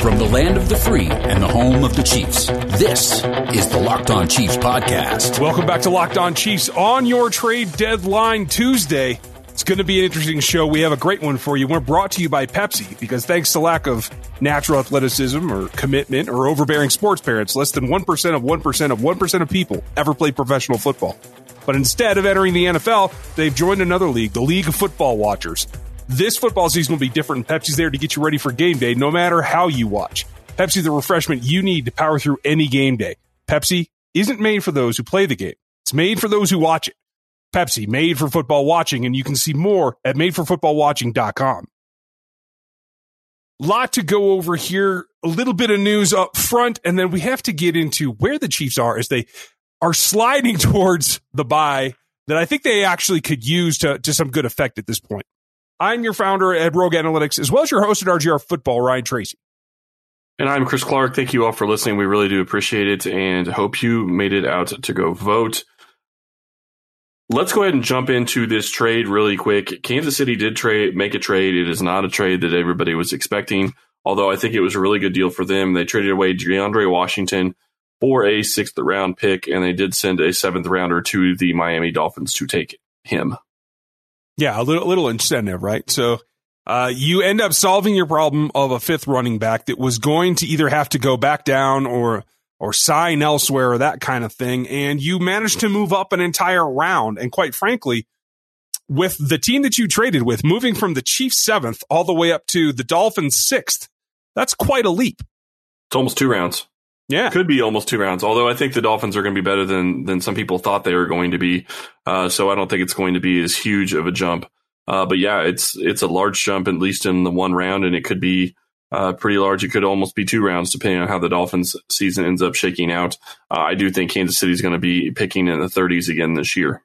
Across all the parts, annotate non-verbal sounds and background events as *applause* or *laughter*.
From the land of the free and the home of the Chiefs, this is the Locked On Chiefs podcast. Welcome back to Locked On Chiefs on your trade deadline Tuesday. It's going to be an interesting show. We have a great one for you. We're brought to you by Pepsi because thanks to lack of natural athleticism or commitment or overbearing sports parents, less than 1% of 1% of 1% of people ever play professional football. But instead of entering the NFL, they've joined another league, the League of Football Watchers. This football season will be different. Pepsi's there to get you ready for game day, no matter how you watch. Pepsi, the refreshment you need to power through any game day. Pepsi isn't made for those who play the game. It's made for those who watch it. Pepsi, made for football watching, and you can see more at madeforfootballwatching.com. Lot to go over here. A little bit of news up front, and then we have to get into where the Chiefs are as they are sliding *laughs* towards the buy that I think they actually could use to, to some good effect at this point. I'm your founder at Rogue Analytics, as well as your host at RGR Football, Ryan Tracy. And I'm Chris Clark. Thank you all for listening. We really do appreciate it and hope you made it out to go vote. Let's go ahead and jump into this trade really quick. Kansas City did trade make a trade. It is not a trade that everybody was expecting, although I think it was a really good deal for them. They traded away DeAndre Washington for a sixth round pick, and they did send a seventh rounder to the Miami Dolphins to take him. Yeah, a little, little incentive, right? So uh, you end up solving your problem of a fifth running back that was going to either have to go back down or or sign elsewhere or that kind of thing, and you managed to move up an entire round. And quite frankly, with the team that you traded with, moving from the Chiefs seventh all the way up to the Dolphins sixth, that's quite a leap. It's almost two rounds. Yeah, could be almost two rounds. Although I think the Dolphins are going to be better than than some people thought they were going to be. Uh, so I don't think it's going to be as huge of a jump. Uh, but yeah, it's it's a large jump at least in the one round, and it could be uh, pretty large. It could almost be two rounds depending on how the Dolphins season ends up shaking out. Uh, I do think Kansas City is going to be picking in the 30s again this year.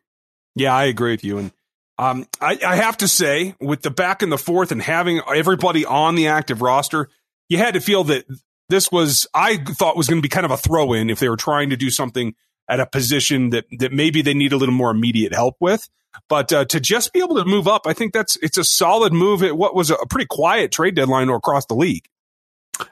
Yeah, I agree with you. And um, I, I have to say, with the back and the fourth and having everybody on the active roster, you had to feel that this was I thought was going to be kind of a throw in if they were trying to do something at a position that that maybe they need a little more immediate help with. But uh, to just be able to move up, I think that's it's a solid move at what was a pretty quiet trade deadline across the league.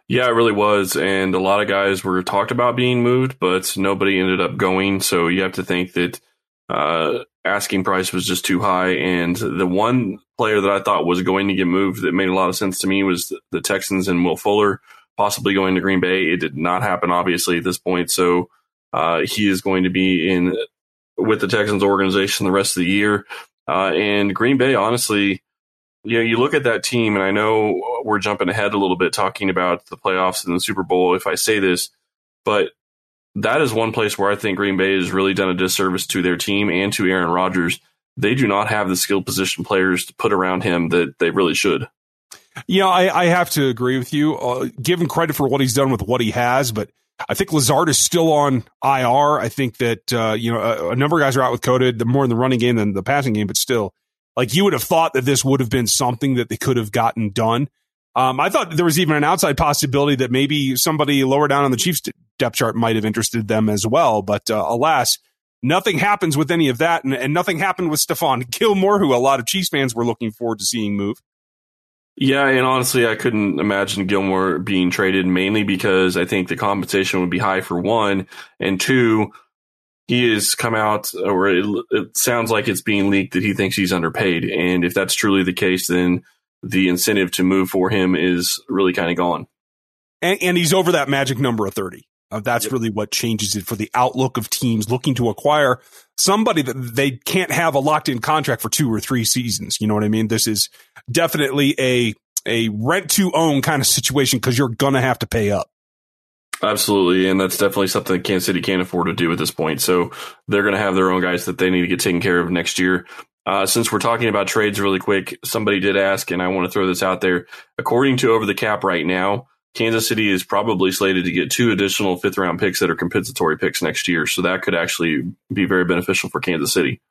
Yeah, it really was, and a lot of guys were talked about being moved, but nobody ended up going. So you have to think that uh, asking price was just too high. And the one player that I thought was going to get moved that made a lot of sense to me was the Texans and Will Fuller possibly going to Green Bay. It did not happen, obviously, at this point. So uh, he is going to be in with the Texans organization the rest of the year. Uh, and Green Bay, honestly, you know, you look at that team, and I know we're jumping ahead a little bit talking about the playoffs and the Super Bowl if I say this, but that is one place where I think Green Bay has really done a disservice to their team and to Aaron Rodgers. They do not have the skilled position players to put around him that they really should. Yeah, I, I have to agree with you. Uh, give him credit for what he's done with what he has, but I think Lazard is still on IR. I think that uh, you know a, a, number of guys are out with COVID, more in the running game than the passing game, but still, like you would have thought that this would have been something that they could have gotten done. Um, I thought there was even an outside possibility that maybe somebody lower down on the Chiefs depth chart might have interested them as well, but uh, alas, nothing happens with any of that, and, and nothing happened with Stephon Gilmore, who a lot of Chiefs fans were looking forward to seeing move. Yeah, and honestly, I couldn't imagine Gilmore being traded mainly because I think the compensation would be high for one, and two, he has come out, or it, it, sounds like it's being leaked that he thinks he's underpaid, and if that's truly the case, then the incentive to move for him is really kind of gone. And, and he's over that magic number of thirty. Uh, that's yep. really what changes it for the outlook of teams looking to acquire somebody that they can't have a locked in contract for two or three seasons. You know what I mean? This is definitely a a rent to own kind of situation because you're gonna have to pay up. Absolutely, and that's definitely something that Kansas City can't afford to do at this point. So they're going to have their own guys that they need to get taken care of next year. Uh, since we're talking about trades really quick, somebody did ask, and I want to throw this out there. According to Over the Cap right now, Kansas City is probably slated to get two additional fifth round picks that are compensatory picks next year. So that could actually be very beneficial for Kansas City.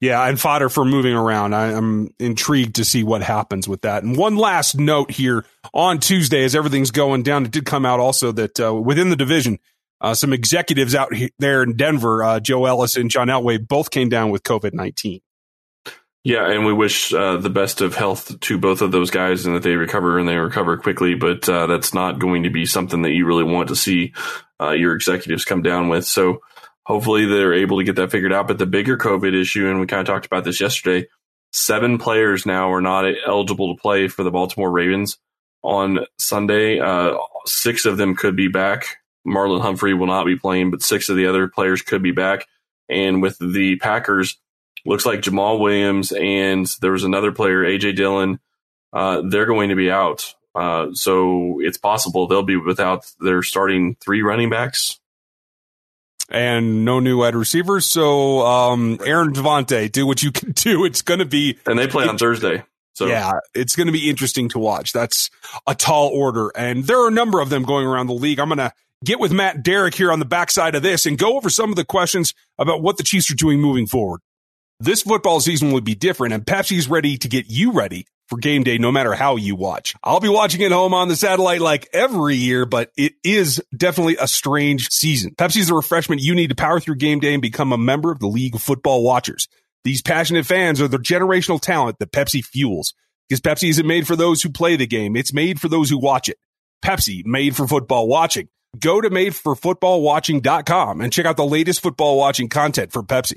Yeah, and fodder for moving around. I, am intrigued to see what happens with that. And one last note here on Tuesday, as everything's going down, it did come out also that uh, within the division, uh, some executives out there in Denver, uh, Joe Ellis and John Elway, both came down with COVID 19. Yeah, and we wish uh, the best of health to both of those guys and that they recover and they recover quickly. But uh, that's not going to be something that you really want to see uh, your executives come down with. So hopefully they're able to get that figured out. But the bigger COVID issue, and we kind of talked about this yesterday, seven players now are not eligible to play for the Baltimore Ravens on Sunday. Uh, six of them could be back. Marlon Humphrey will not be playing, but six of the other players could be back. And with the Packers, looks like Jamaal Williams and there was another player, AJ Dillon. Uh, they're going to be out. Uh, so it's possible they'll be without their starting three running backs. And no new wide receivers. So, um, Aaron Davante, do what you can do. It's going to be. And they play on Thursday. So yeah, it's going to be interesting to watch. That's a tall order. And there are a number of them going around the league. I'm going to get with Matt Derrick here on the backside of this and go over some of the questions about what the Chiefs are doing moving forward. This football season will be different, and Pepsi's ready to get you ready for game day no matter how you watch. I'll be watching at home on the satellite like every year, but it is definitely a strange season. Pepsi's the refreshment you need to power through game day and become a member of the League of Football Watchers. These passionate fans are the generational talent that Pepsi fuels. Because Pepsi isn't made for those who play the game, it's made for those who watch it. Pepsi, made for football watching. Go to madeforfootballwatching.com and check out the latest football watching content for Pepsi.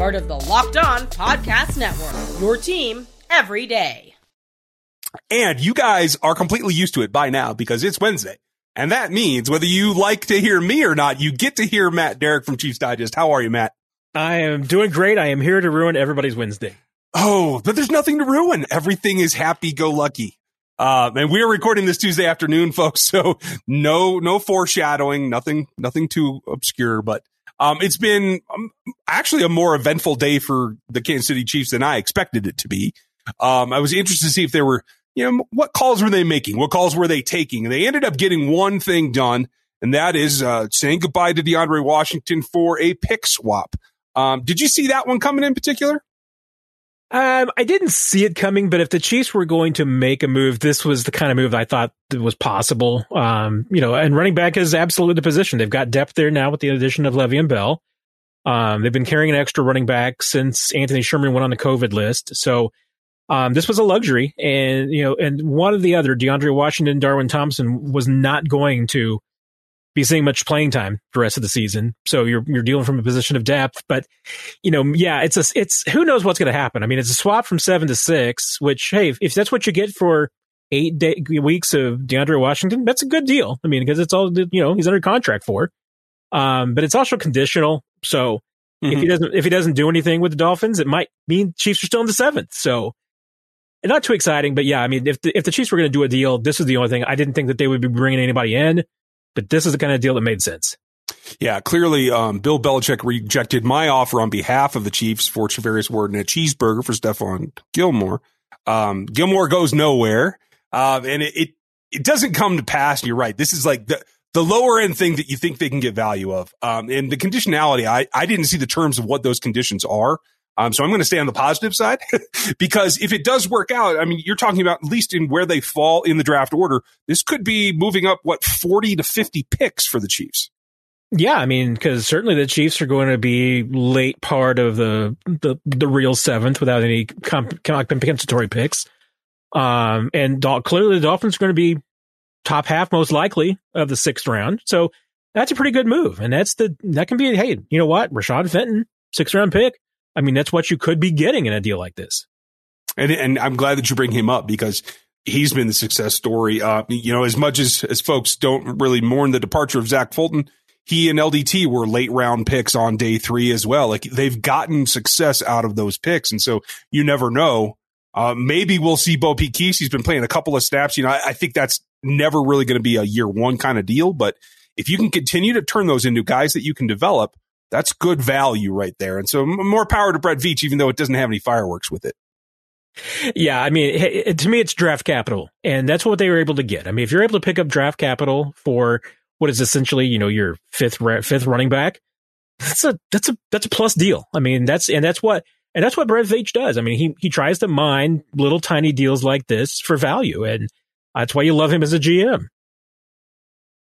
part of the Locked On Podcast Network. Your team every day. And you guys are completely used to it by now because it's Wednesday. And that means whether you like to hear me or not, you get to hear Matt Derrick from Chiefs Digest. How are you, Matt? I am doing great. I am here to ruin everybody's Wednesday. Oh, but there's nothing to ruin. Everything is happy go lucky. Uh, and we're recording this Tuesday afternoon, folks. *laughs* So no, no foreshadowing, nothing, nothing too obscure, but um, it's been um, actually a more eventful day for the Kansas City Chiefs than I expected it to be. Um, I was interested to see if there were, you know, what calls were they making? What calls were they taking? And they ended up getting one thing done, and that is uh, saying goodbye to DeAndre Washington for a pick swap. Um, did you see that one coming in particular? Um, I didn't see it coming, but if the Chiefs were going to make a move, this was the kind of move I thought was possible. Um, you know, and running back is absolutely the position. They've got depth there now with the addition of Levy and Bell. Um, they've been carrying an extra running back since Anthony Sherman went on the COVID list. So, um, this was a luxury and, you know, and one of the other, DeAndre Washington, Darwin Thompson was not going to be seeing much playing time the rest of the season. So you're you're dealing from a position of depth. But you know, yeah, it's a it's who knows what's going to happen. I mean, it's a swap from seven to six, which hey, if, that's what you get for eight day, weeks of DeAndre Washington, that's a good deal. I mean, because it's all you know he's under contract for. Um, but it's also conditional. So mm-hmm. if he mm-hmm. doesn't if he doesn't do anything with the Dolphins, it might mean Chiefs are still in the seventh. So not too exciting, but yeah, I mean, if the, if the Chiefs were going to do a deal, this is the only thing. I didn't think that they would be bringing anybody in but this is the kind of deal that made sense. Yeah, clearly, um, Bill Belichick rejected my offer on behalf of the Chiefs for Charvarius Ward and a cheeseburger for Stephon Gilmore. Um, Gilmore goes nowhere, uh, and it, it, it doesn't come to pass. You're right. This is like the the lower end thing that you think they can get value of. Um, and the conditionality, I I didn't see the terms of what those conditions are. Um, so I'm going to stay on the positive side *laughs* because if it does work out, I mean, you're talking about at least in where they fall in the draft order. This could be moving up what 40 to 50 picks for the Chiefs. Yeah, I mean, because certainly the Chiefs are going to be late part of the the, the real seventh without any comp- compensatory picks. Um, and clearly the Dolphins are going to be top half most likely of the sixth round. So that's a pretty good move, and that's the that can be. Hey, you know what? Rashad Fenton, sixth round pick. I mean, that's what you could be getting in a deal like this. And, and I'm glad that you bring him up because he's been the success story. Uh, you know, as much as, as folks don't really mourn the departure of Zach Fulton, he and LDT were late round picks on day three as well. Like they've gotten success out of those picks. And so you never know. Uh, maybe we'll see BoPete He's been playing a couple of snaps. You know, I, I think that's never really going to be a year one kind of deal, but if you can continue to turn those into guys that you can develop, that's good value right there. And so more power to Brett Veach, even though it doesn't have any fireworks with it. Yeah, I mean, to me, it's draft capital, and that's what they were able to get. I mean, if you're able to pick up draft capital for what is essentially, you know, your fifth fifth running back, that's a that's a that's a plus deal. I mean, that's and that's what and that's what Brett Veach does. I mean, he he tries to mine little tiny deals like this for value, and that's why you love him as a GM.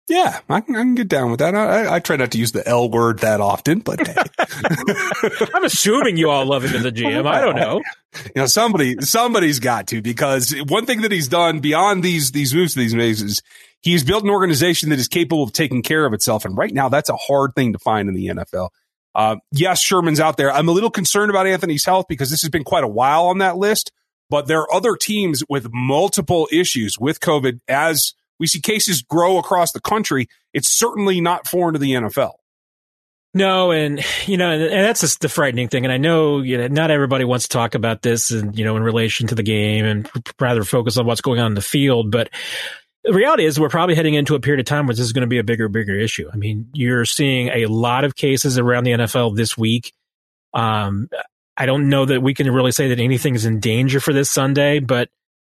Yeah, I can, I can get down with that. I, I, try not to use the L word that often, but hey. *laughs* I'm assuming you all love him as a GM. I don't know. *laughs* You know, somebody somebody's got to because one thing that he's done beyond these these moves these moves is he's built an organization that is capable of taking care of itself. And right now, that's a hard thing to find in the NFL. Uh, yes, Sherman's out there. I'm a little concerned about Anthony's health because this has been quite a while on that list. But there are other teams with multiple issues with COVID as we see cases grow across the country. It's certainly not foreign to the NFL. No, and you know, and, that's just the frightening thing. And I know, you know, not everybody wants to talk about this, and you know, in relation to the game, and rather focus on what's going on in the field. But the reality is, we're probably heading into a period of time where this is going to be a bigger, bigger issue. I mean, you're seeing a lot of cases around the NFL this week. Um, I don't know that we can really say that anything is in danger for this Sunday, but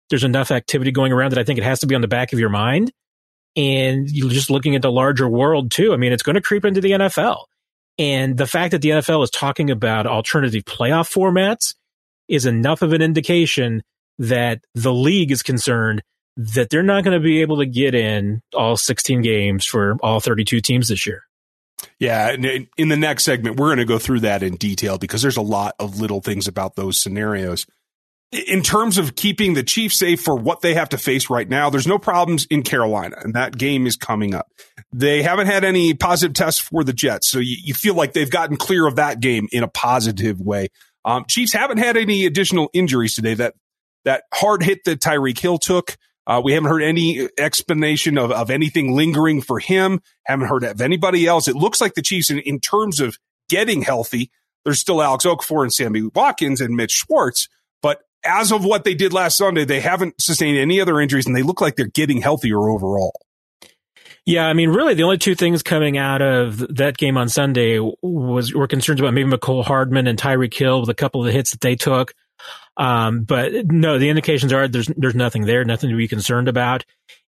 there's enough activity going around that I think it has to be on the back of your mind. And you're just looking at the larger world too. I mean, it's going to creep into the NFL. And the fact that the NFL is talking about alternative playoff formats is enough of an indication that the league is concerned that they're not going to be able to get in all 16 games for all 32 teams this year. Yeah, in the next segment, we're going to go through that in detail because there's a lot of little things about those scenarios in terms of keeping the Chiefs safe for what they have to face right now, there's no problems in Carolina, and that game is coming up. They haven't had any positive tests for the Jets, so you, you feel like they've gotten clear of that game in a positive way. Um, Chiefs haven't had any additional injuries today. That that hard hit that Tyreek Hill took, uh, we haven't heard any explanation of, of anything lingering for him. Haven't heard of anybody else. It looks like the Chiefs, in, in terms of getting healthy, there's still Alex Okafor and Sammy Watkins and Mitch Schwartz as of what they did last Sunday, they haven't sustained any other injuries and they look like they're getting healthier overall. Yeah, I mean, really, the only two things coming out of that game on Sunday was were concerns about maybe Mecole Hardman and Tyreek Hill with a couple of the hits that they took. Um, but no, the indications are there's there's nothing there, nothing to be concerned about.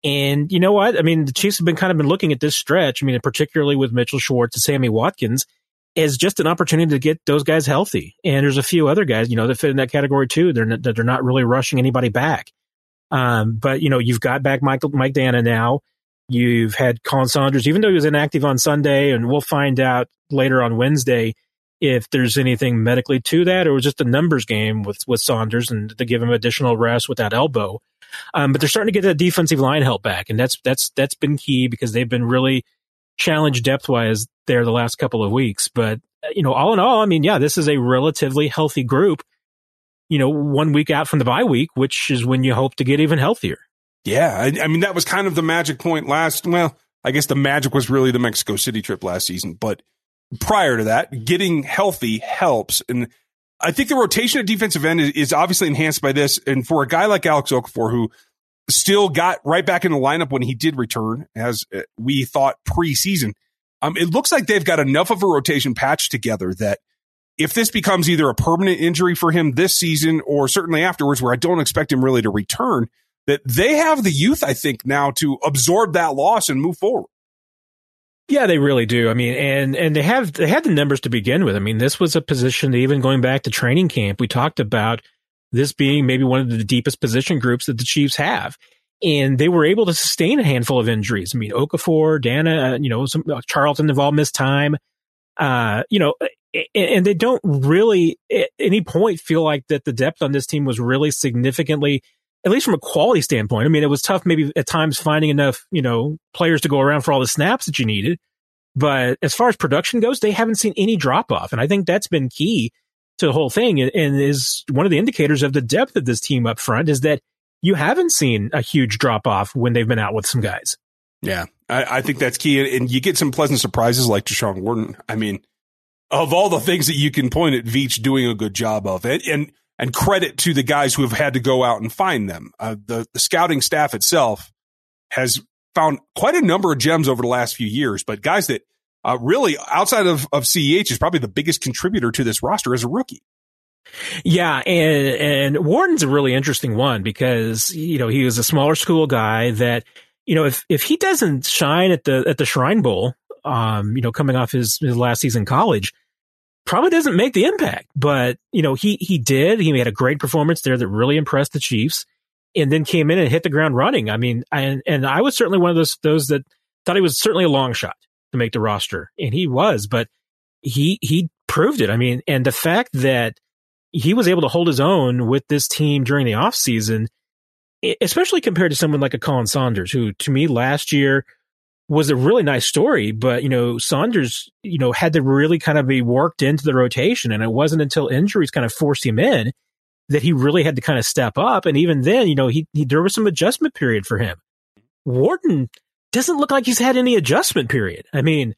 And you know what? I mean, the Chiefs have been kind of been looking at this stretch. I mean, particularly with Mitchell Schwartz and Sammy Watkins, is just an opportunity to get those guys healthy. And there's a few other guys, you know, that fit in that category too. They're not, they're not really rushing anybody back. Um, but you know, you've got back Michael Mike Danna now. You've had Khalen Saunders, even though he was inactive on Sunday, and we'll find out later on Wednesday if there's anything medically to that, or was just a numbers game with with Saunders and to give him additional rest with that elbow. Um, but they're starting to get that defensive line help back, and that's that's that's been key because they've been really challenge depth wise there the last couple of weeks. But, uh, you know, all in all, I mean, yeah, this is a relatively healthy group, you know, one week out from the bye week, which is when you hope to get even healthier. Yeah. I, I mean, that was kind of the magic point last. Well, I guess the magic was really the Mexico City trip last season. But prior to that, getting healthy helps. And I think the rotation at defensive end is, is obviously enhanced by this. And for a guy like Alex Okafor, who still got right back in the lineup when he did return, as uh, we thought preseason. Um, it looks like they've got enough of a rotation patch together that if this becomes either a permanent injury for him this season or certainly afterwards, where I don't expect him really to return, that they have the youth, I think, now to absorb that loss and move forward. Yeah, they really do. I mean, and and they have they had the numbers to begin with. I mean, this was a position even going back to training camp. We talked about this being maybe one of the deepest position groups that the Chiefs have. And they were able to sustain a handful of injuries. I mean, Okafor, Danna, uh, you know, some uh, Charlton involved missed time. Uh, you know, and, and they don't really at any point feel like that the depth on this team was really significantly, at least from a quality standpoint. I mean, it was tough maybe at times finding enough, you know, players to go around for all the snaps that you needed. But as far as production goes, they haven't seen any drop off. And I think that's been key to the whole thing and is one of the indicators of the depth of this team up front is that you haven't seen a huge drop off when they've been out with some guys. Yeah, I, I think that's key. And you get some pleasant surprises like Tershawn Wharton. I mean, of all the things that you can point at Veach doing a good job of it, and and credit to the guys who have had to go out and find them. Uh, the, the scouting staff itself has found quite a number of gems over the last few years, but guys that uh, really outside of, of CEH is probably the biggest contributor to this roster as a rookie. Yeah, and and Wharton's a really interesting one because you know he was a smaller school guy that you know if if he doesn't shine at the at the Shrine Bowl, um, you know, coming off his his last season in college, probably doesn't make the impact. But you know he he did. He had a great performance there that really impressed the Chiefs, and then came in and hit the ground running. I mean, and and I was certainly one of those those that thought he was certainly a long shot to make the roster, and he was, but he he proved it. I mean, and the fact that he was able to hold his own with this team during the offseason, especially compared to someone like a Khalen Saunders, who to me last year was a really nice story, but you know, Saunders, you know, had to really kind of be worked into the rotation. And it wasn't until injuries kind of forced him in that he really had to kind of step up. And even then, you know, he, he there was some adjustment period for him. Wharton doesn't look like he's had any adjustment period. I mean,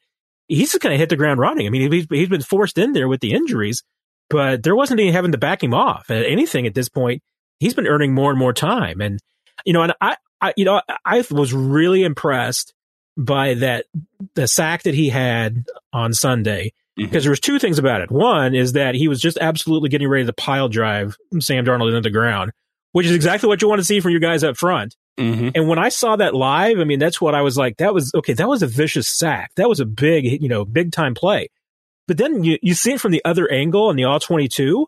he's just kind of hit the ground running. I mean, he's, he's been forced in there with the injuries, but there wasn't any having to back him off at anything at this point. He's been earning more and more time. And, you know, and I, I, you know, I was really impressed by that, the sack that he had on Sunday, because mm-hmm. there was two things about it. One is that he was just absolutely getting ready to pile drive Sam Darnold into the ground, which is exactly what you want to see from your guys up front. Mm-hmm. And when I saw that live, I mean, that's what I was like, that was okay. That was a vicious sack. That was a big, you know, big time play. But then you, you see it from the other angle on the all 22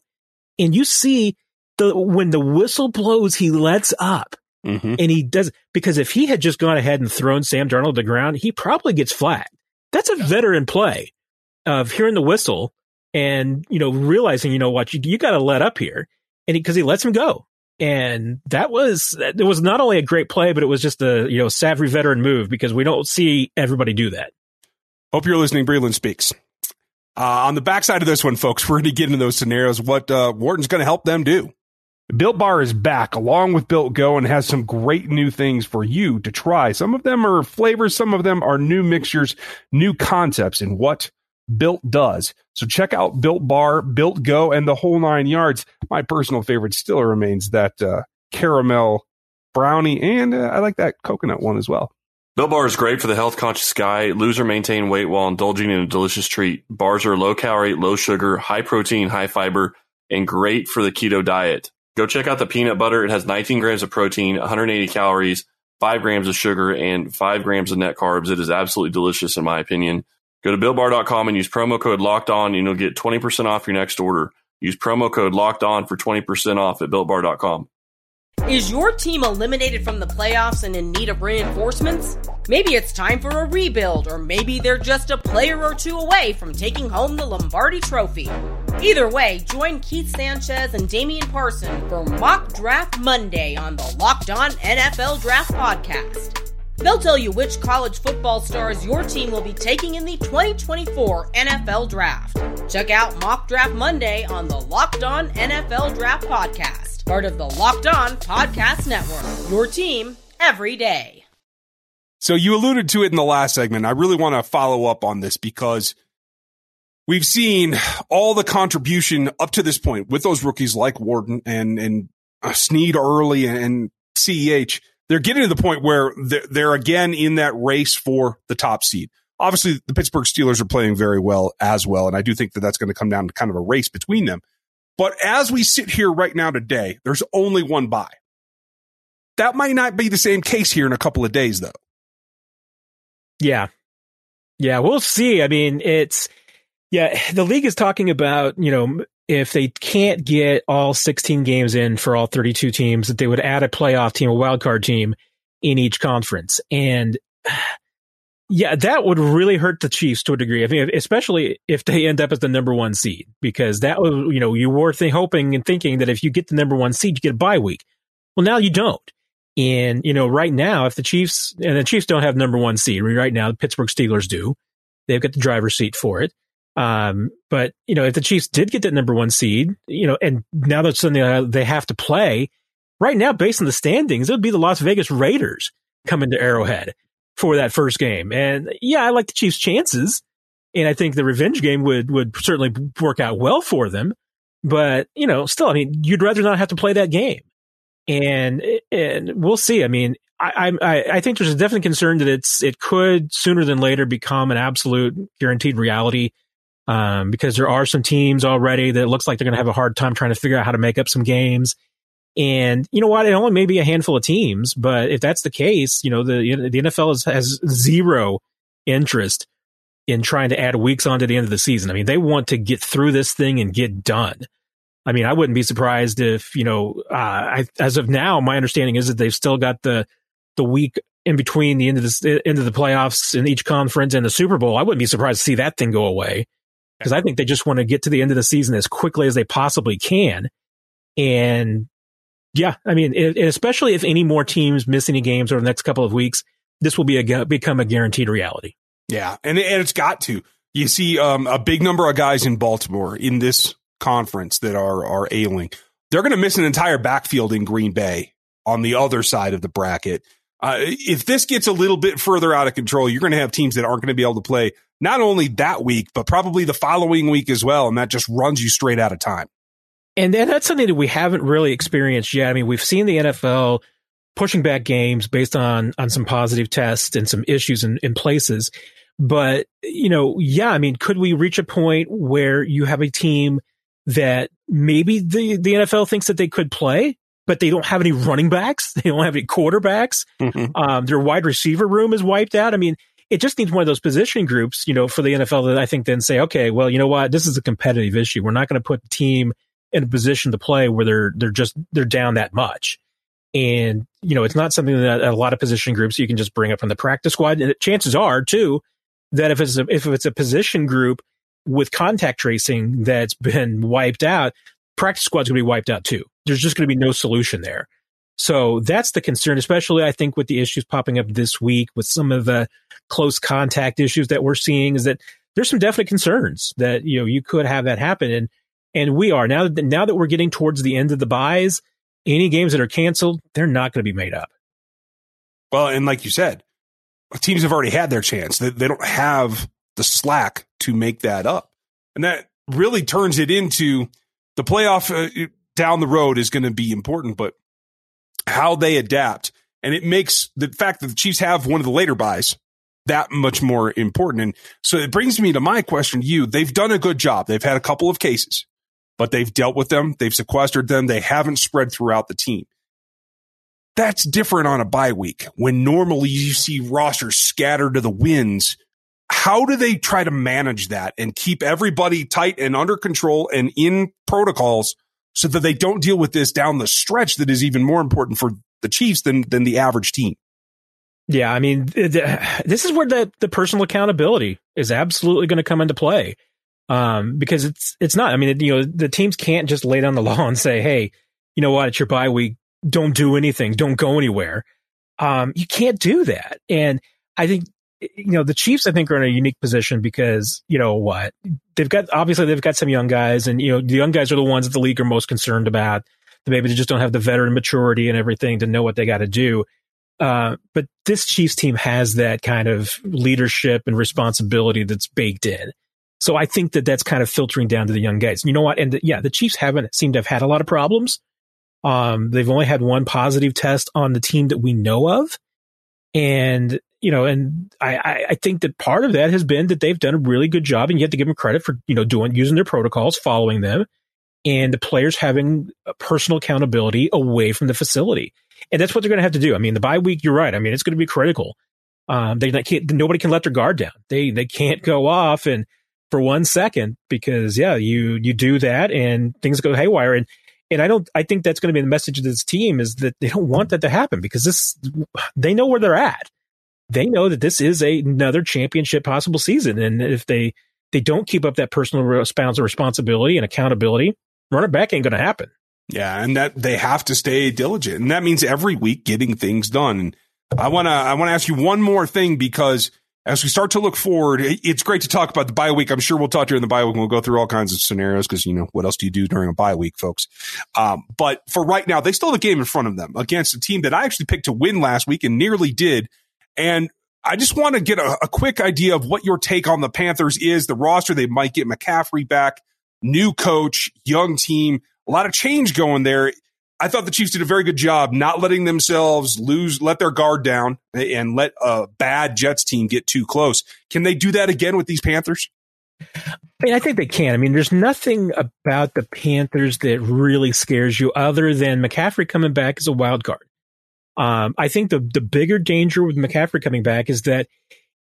and you see the, when the whistle blows, he lets up mm-hmm. and he does, because if he had just gone ahead and thrown Sam Darnold to the ground, he probably gets flagged. That's a veteran play of hearing the whistle and, you know, realizing, you know what, you, you got to let up here. And because he, he lets him go. And that was, it was not only a great play, but it was just a, you know, savvy veteran move because we don't see everybody do that. Hope you're listening. Breeland speaks. Uh, on the backside of this one, folks, *laughs* we're going to get into those scenarios. What uh, Wharton's going to help them do. Built Bar is back along with Built Go and has some great new things for you to try. Some of them are flavors, some of them are new mixtures, new concepts And what Built does. So check out Built Bar, Built Go, and the whole nine yards. My personal favorite still remains that uh, caramel brownie, and uh, I like that coconut one as well. Built Bar is great for the health conscious guy. Lose or maintain weight while indulging in a delicious treat. Bars are low calorie, low sugar, high protein, high fiber, and great for the keto diet. Go check out the peanut butter. It has 19 grams of protein, 180 calories, 5 grams of sugar, and 5 grams of net carbs. It is absolutely delicious, in my opinion. Go to BuiltBar.com and use promo code Locked On, and you'll get 20% off your next order. Use promo code Locked On for 20% off at BuiltBar.com. Is your team eliminated from the playoffs and in need of reinforcements? Maybe it's time for a rebuild, or maybe they're just a player or two away from taking home the Lombardi Trophy. Either way, join Keith Sanchez and Damian Parson for Mock Draft Monday on the Locked On NFL Draft Podcast. They'll tell you which college football stars your team will be taking in the 2024 NFL Draft. Check out Mock Draft Monday on the Locked On NFL Draft Podcast part of the Locked On Podcast Network. Your team every day. So you alluded to it in the last segment. I really want to follow up on this because we've seen all the contribution up to this point with those rookies like Wharton and and uh, Sneed early and CEH. They're getting to the point where they're, they're again in that race for the top seed. Obviously, the Pittsburgh Steelers are playing very well as well, and I do think that that's going to come down to kind of a race between them. But as we sit here right now today, there's only one buy. That might not be the same case here in a couple of days, though. Yeah. Yeah, we'll see. I mean, it's, yeah, the league is talking about, you know, if they can't get all 16 games in for all 32 teams, that they would add a playoff team, a wildcard team in each conference. And *sighs* yeah, that would really hurt the Chiefs to a degree. I mean, especially if they end up as the number one seed, because that was, you know, you were th- hoping and thinking that if you get the number one seed, you get a bye week. Well, now you don't. And, you know, right now, if the Chiefs, and the Chiefs don't have number one seed, right now, the Pittsburgh Steelers do. They've got the driver's seat for it. Um, but, you know, if the Chiefs did get that number one seed, you know, and now that suddenly uh, they have to play, right now, based on the standings, it would be the Las Vegas Raiders coming to Arrowhead for that first game. And yeah, I like the Chiefs' chances. And I think the revenge game would, would certainly work out well for them. But, you know, still, I mean, you'd rather not have to play that game. And, and we'll see. I mean, I, I, I think there's a definite concern that it's, it could sooner than later become an absolute guaranteed reality. Um, because there are some teams already that looks like they're going to have a hard time trying to figure out how to make up some games. And you know what? It only may be a handful of teams, but if that's the case, you know, the, the NFL has, has zero interest in trying to add weeks on to the end of the season. I mean, they want to get through this thing and get done. I mean, I wouldn't be surprised if, you know, uh, I, as of now, my understanding is that they've still got the, the week in between the end of the end of the playoffs in each conference and the Super Bowl. I wouldn't be surprised to see that thing go away because I think they just want to get to the end of the season as quickly as they possibly can. And yeah, I mean, it, especially if any more teams miss any games over the next couple of weeks, this will be a become a guaranteed reality. Yeah, and and it's got to. You see um, a big number of guys in Baltimore in this conference that are are ailing. They're going to miss an entire backfield in Green Bay on the other side of the bracket. Uh, if this gets a little bit further out of control, you're going to have teams that aren't going to be able to play not only that week, but probably the following week as well. And that just runs you straight out of time. And that's something that we haven't really experienced yet. I mean, we've seen the NFL pushing back games based on, on some positive tests and some issues in, in places. But, you know, yeah, I mean, could we reach a point where you have a team that maybe the, the NFL thinks that they could play, but they don't have any running backs. *laughs* They don't have any quarterbacks. Mm-hmm. Um, their wide receiver room is wiped out. I mean, it just needs one of those position groups, you know, for the NFL that I think then say, okay, well, you know what? This is a competitive issue. We're not going to put the team in a position to play where they're, they're just, they're down that much. And, you know, it's not something that a lot of position groups you can just bring up from the practice squad. And chances are too, that if it's a, if it's a position group with contact tracing that's been wiped out, practice squad's going to be wiped out too. There's just going to be no solution there. So that's the concern, especially I think with the issues popping up this week with some of the close contact issues that we're seeing is that there's some definite concerns that, you know, you could have that happen. And, and we are now, that now that we're getting towards the end of the buys, any games that are canceled, they're not going to be made up. Well, and like you said, teams have already had their chance. They, they don't have the slack to make that up. And that really turns it into the playoff uh, down the road is going to be important, but how they adapt. And it makes the fact that the Chiefs have one of the later buys that much more important. And so it brings me to my question to you. They've done a good job. They've had a couple of cases, but they've dealt with them. They've sequestered them. They haven't spread throughout the team. That's different on a bye week when normally you see rosters scattered to the winds. How do they try to manage that and keep everybody tight and under control and in protocols so that they don't deal with this down the stretch that is even more important for the Chiefs than, than the average team? Yeah, I mean, *sighs* this is where the, the personal accountability is absolutely going to come into play. Um, because it's, it's not, I mean, you know, the teams can't just lay down the *laughs* law and say, Hey, you know what? It's your bye week don't do anything, don't go anywhere. Um, you can't do that. And I think, you know, the Chiefs, I think, are in a unique position because, you know what? They've got, obviously, they've got some young guys, and, you know, the young guys are the ones that the league are most concerned about. Maybe they just don't have the veteran maturity and everything to know what they got to do. Uh, but this Chiefs team has that kind of leadership and responsibility that's baked in. So I think that that's kind of filtering down to the young guys. You know what? And the, yeah, the Chiefs haven't seemed to have had a lot of problems um, they've only had one positive test on the team that we know of. And, you know, and I, I think that part of that has been that they've done a really good job and you have to give them credit for, you know, doing, using their protocols, following them and the players having personal accountability away from the facility. And that's what they're going to have to do. I mean, the bye week, you're right. I mean, it's going to be critical. Um, they can't, nobody can let their guard down. They, they can't go off and for one second because yeah, you, you do that and things go haywire. And, and I don't, I think that's going to be the message of this team is that they don't want that to happen because this, they know where they're at. They know that this is a, another championship possible season. And if they, they don't keep up that personal responsibility and accountability, run it back ain't going to happen. Yeah. And that they have to stay diligent. And that means every week getting things done. I want to, I want to ask you one more thing because as we start to look forward, it's great to talk about the bye week. I'm sure we'll talk during the bye week. We'll go through all kinds of scenarios because, you know, what else do you do during a bye week, folks? Um, but for right now, they still have a game in front of them against a team that I actually picked to win last week and nearly did. And I just want to get a, a quick idea of what your take on the Panthers is. The roster, they might get McCaffrey back, new coach, young team, a lot of change going there. I thought the Chiefs did a very good job not letting themselves lose, let their guard down and let a bad Jets team get too close. Can they do that again with these Panthers? I mean, I think they can. I mean, there's nothing about the Panthers that really scares you other than McCaffrey coming back as a wild card. Um, I think the the bigger danger with McCaffrey coming back is that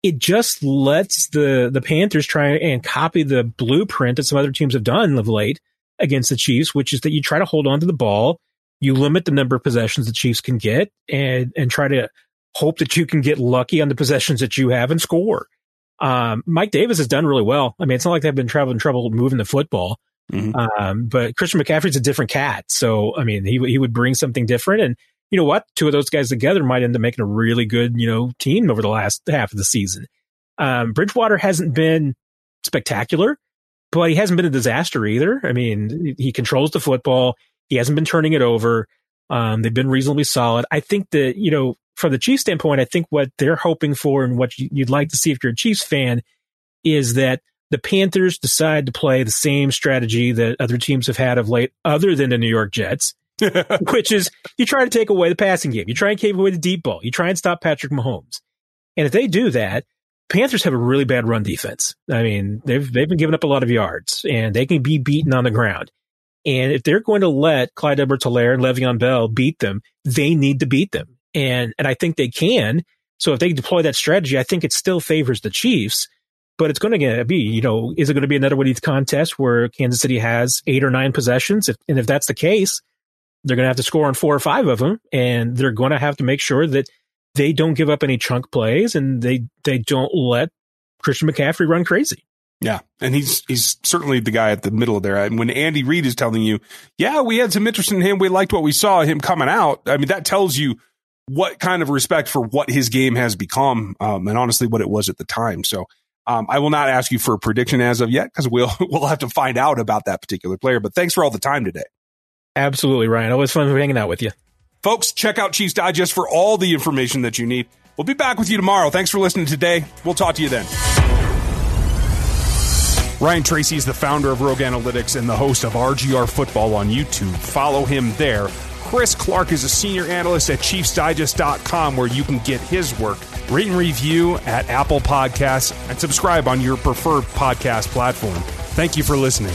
it just lets the the Panthers try and copy the blueprint that some other teams have done of late against the Chiefs, which is that you try to hold on to the ball you limit the number of possessions the Chiefs can get and, and try to hope that you can get lucky on the possessions that you have and score. Um, Mike Davis has done really well. I mean, it's not like they've been traveling trouble moving the football. Mm-hmm. Um, but Christian McCaffrey's a different cat. So, I mean, he, he would bring something different. And you know what? Two of those guys together might end up making a really good, you know, team over the last half of the season. Um, Bridgewater hasn't been spectacular, but he hasn't been a disaster either. I mean, he controls the football. He hasn't been turning it over. Um, they've been reasonably solid. I think that, you know, from the Chiefs standpoint, I think what they're hoping for and what you'd like to see if you're a Chiefs fan is that the Panthers decide to play the same strategy that other teams have had of late, other than the New York Jets, *laughs* which is you try to take away the passing game. You try and take away the deep ball. You try and stop Patrick Mahomes. And if they do that, Panthers have a really bad run defense. I mean, they've they've been giving up a lot of yards and they can be beaten on the ground. And if they're going to let Clyde Edwards Helaire and Le'Veon Bell beat them, they need to beat them. And, and I think they can. So if they deploy that strategy, I think it still favors the Chiefs, but it's going to be, you know, is it going to be another one of these contests where Kansas City has eight or nine possessions? If, and if that's the case, they're going to have to score on four or five of them and they're going to have to make sure that they don't give up any chunk plays and they, they don't let Christian McCaffrey run crazy. Yeah, and he's he's certainly the guy at the middle of there. And when Andy Reid is telling you, "Yeah, we had some interest in him. We liked what we saw him coming out," I mean, that tells you what kind of respect for what his game has become, um, and honestly, what it was at the time. So, um, I will not ask you for a prediction as of yet because we'll *laughs* we'll have to find out about that particular player. But thanks for all the time today. Absolutely, Ryan. Always fun hanging out with you, folks. Check out Chiefs Digest for all the information that you need. We'll be back with you tomorrow. Thanks for listening today. We'll talk to you then. Ryan Tracy is the founder of Rogue Analytics and the host of RGR Football on YouTube. Follow him there. Chris Clark is a senior analyst at ChiefsDigest.com where you can get his work. Rate and review at Apple Podcasts and subscribe on your preferred podcast platform. Thank you for listening.